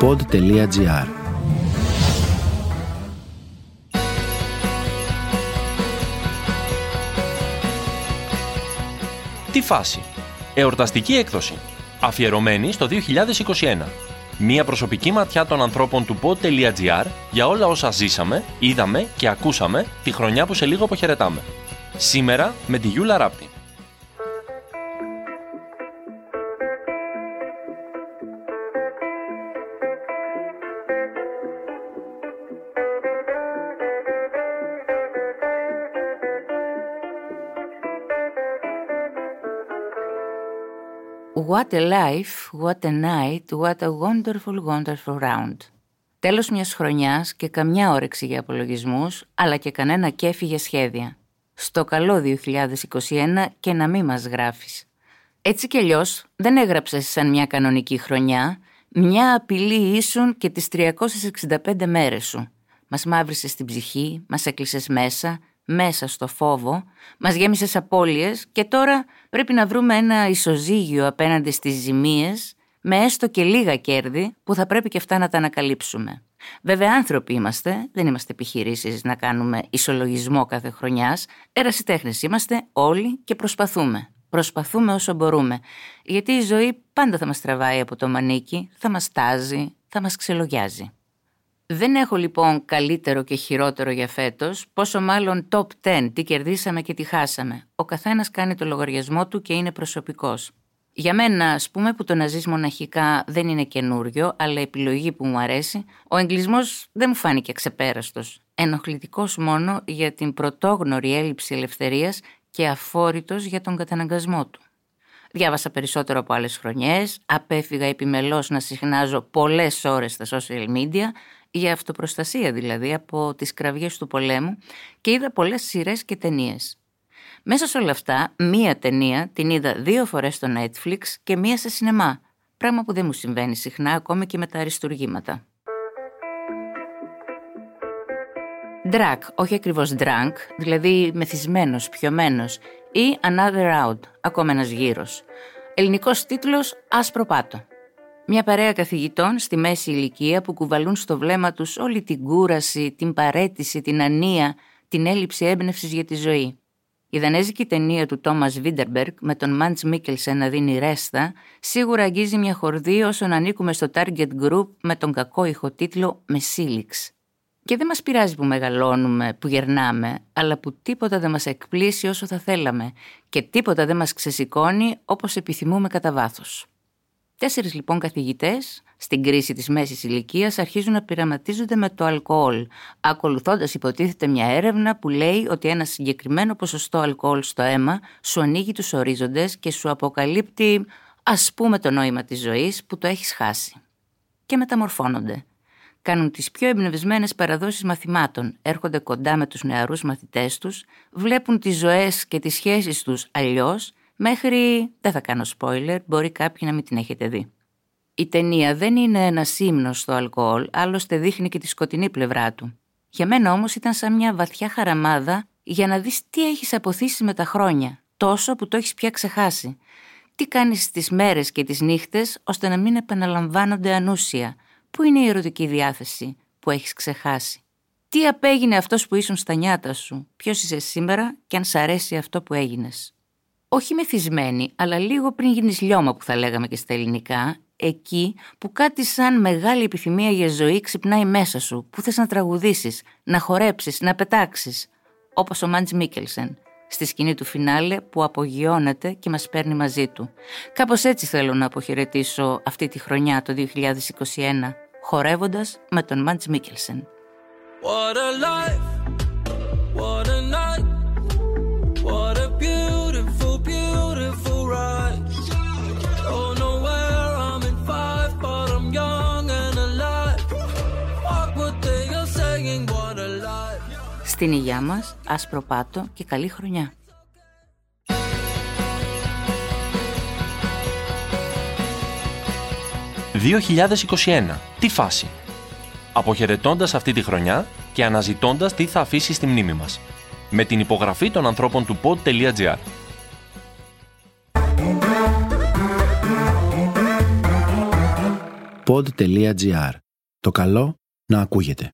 pod.gr Τι φάση. Εορταστική έκδοση. Αφιερωμένη στο 2021. Μία προσωπική ματιά των ανθρώπων του pod.gr για όλα όσα ζήσαμε, είδαμε και ακούσαμε τη χρονιά που σε λίγο αποχαιρετάμε. Σήμερα με τη Γιούλα Ράπτη. What a life, what a night, what a wonderful, wonderful round. Τέλος μιας χρονιάς και καμιά όρεξη για απολογισμούς, αλλά και κανένα κέφι για σχέδια. Στο καλό 2021 και να μην μας γράφεις. Έτσι κι αλλιώς δεν έγραψες σαν μια κανονική χρονιά, μια απειλή ίσουν και τις 365 μέρες σου. Μας μαύρισες την ψυχή, μας έκλεισες μέσα, μέσα στο φόβο, μας γέμισες απώλειες και τώρα πρέπει να βρούμε ένα ισοζύγιο απέναντι στις ζημίες με έστω και λίγα κέρδη που θα πρέπει και αυτά να τα ανακαλύψουμε. Βέβαια άνθρωποι είμαστε, δεν είμαστε επιχειρήσεις να κάνουμε ισολογισμό κάθε χρονιάς, ερασιτέχνες είμαστε όλοι και προσπαθούμε. Προσπαθούμε όσο μπορούμε, γιατί η ζωή πάντα θα μας τραβάει από το μανίκι, θα μας τάζει, θα μας ξελογιάζει. Δεν έχω λοιπόν καλύτερο και χειρότερο για φέτος, πόσο μάλλον top 10, τι κερδίσαμε και τι χάσαμε. Ο καθένας κάνει το λογαριασμό του και είναι προσωπικός. Για μένα, ας πούμε, που το να ζει μοναχικά δεν είναι καινούριο, αλλά επιλογή που μου αρέσει, ο εγκλισμός δεν μου φάνηκε ξεπέραστος. Ενοχλητικός μόνο για την πρωτόγνωρη έλλειψη ελευθερίας και αφόρητος για τον καταναγκασμό του. Διάβασα περισσότερο από άλλες χρονιές, απέφυγα επιμελώς να συχνάζω πολλές ώρες στα social media, για αυτοπροστασία δηλαδή από τις κραυγές του πολέμου και είδα πολλές σειρές και ταινίες. Μέσα σε όλα αυτά, μία ταινία την είδα δύο φορές στο Netflix και μία σε σινεμά, πράγμα που δεν μου συμβαίνει συχνά ακόμη και με τα αριστουργήματα. Drag, όχι ακριβώς drunk, δηλαδή μεθυσμένος, πιωμένος ή Another Round, ακόμα ένας γύρος. Ελληνικός τίτλος «Άσπρο πάτο». Μια παρέα καθηγητών στη μέση ηλικία που κουβαλούν στο βλέμμα τους όλη την κούραση, την παρέτηση, την ανία, την έλλειψη έμπνευσης για τη ζωή. Η δανέζικη ταινία του Τόμα Βίντερμπεργκ με τον Μάντ Μίκελσεν να δίνει ρέστα σίγουρα αγγίζει μια χορδή όσον ανήκουμε στο Target Group με τον κακό ηχοτίτλο Μεσίλιξ. Και δεν μας πειράζει που μεγαλώνουμε, που γερνάμε, αλλά που τίποτα δεν μας εκπλήσει όσο θα θέλαμε και τίποτα δεν μας ξεσηκώνει όπως επιθυμούμε κατά βάθος. Τέσσερις λοιπόν καθηγητές στην κρίση της μέσης ηλικίας αρχίζουν να πειραματίζονται με το αλκοόλ, ακολουθώντας υποτίθεται μια έρευνα που λέει ότι ένα συγκεκριμένο ποσοστό αλκοόλ στο αίμα σου ανοίγει τους ορίζοντες και σου αποκαλύπτει, ας πούμε, το νόημα της ζωής που το έχεις χάσει. Και μεταμορφώνονται. Κάνουν τις πιο εμπνευσμένες παραδόσεις μαθημάτων, έρχονται κοντά με τους νεαρούς μαθητές τους, βλέπουν τις ζωές και τις σχέσεις τους αλλιώς μέχρι, δεν θα κάνω spoiler, μπορεί κάποιοι να μην την έχετε δει. Η ταινία δεν είναι ένα ύμνο στο αλκοόλ, άλλωστε δείχνει και τη σκοτεινή πλευρά του. Για μένα όμως ήταν σαν μια βαθιά χαραμάδα για να δεις τι έχεις αποθήσει με τα χρόνια, τόσο που το έχεις πια ξεχάσει. Τι κάνεις στις μέρες και τις νύχτες ώστε να μην επαναλαμβάνονται ανούσια; Πού είναι η ερωτική διάθεση που έχεις ξεχάσει; Τι απέγινε αυτός που ήσουν στα νιάτα σου, ποιος είσαι σήμερα και αν σ' αρέσει αυτό που έγινες; Όχι μεθυσμένη, αλλά λίγο πριν γίνει λιώμα που θα λέγαμε και στα ελληνικά, εκεί που κάτι σαν μεγάλη επιθυμία για ζωή ξυπνάει μέσα σου, που θες να τραγουδήσεις, να χορέψεις, να πετάξεις, όπως ο Μάντζ Μίκελσεν, στη σκηνή του φινάλε που απογειώνεται και μας παίρνει μαζί του. Κάπως έτσι θέλω να αποχαιρετήσω αυτή τη χρονιά το 2021, χορεύοντας με τον Μάντζ Μίκελσεν. What a life, what a Στην υγειά μας, άσπρο πάτο και καλή χρονιά. «2021. Τι φάση» Αποχαιρετώντας αυτή τη χρονιά και αναζητώντας τι θα αφήσει στη μνήμη μας. Με την υπογραφή των ανθρώπων του pod.gr. pod.gr. Το καλό να ακούγεται.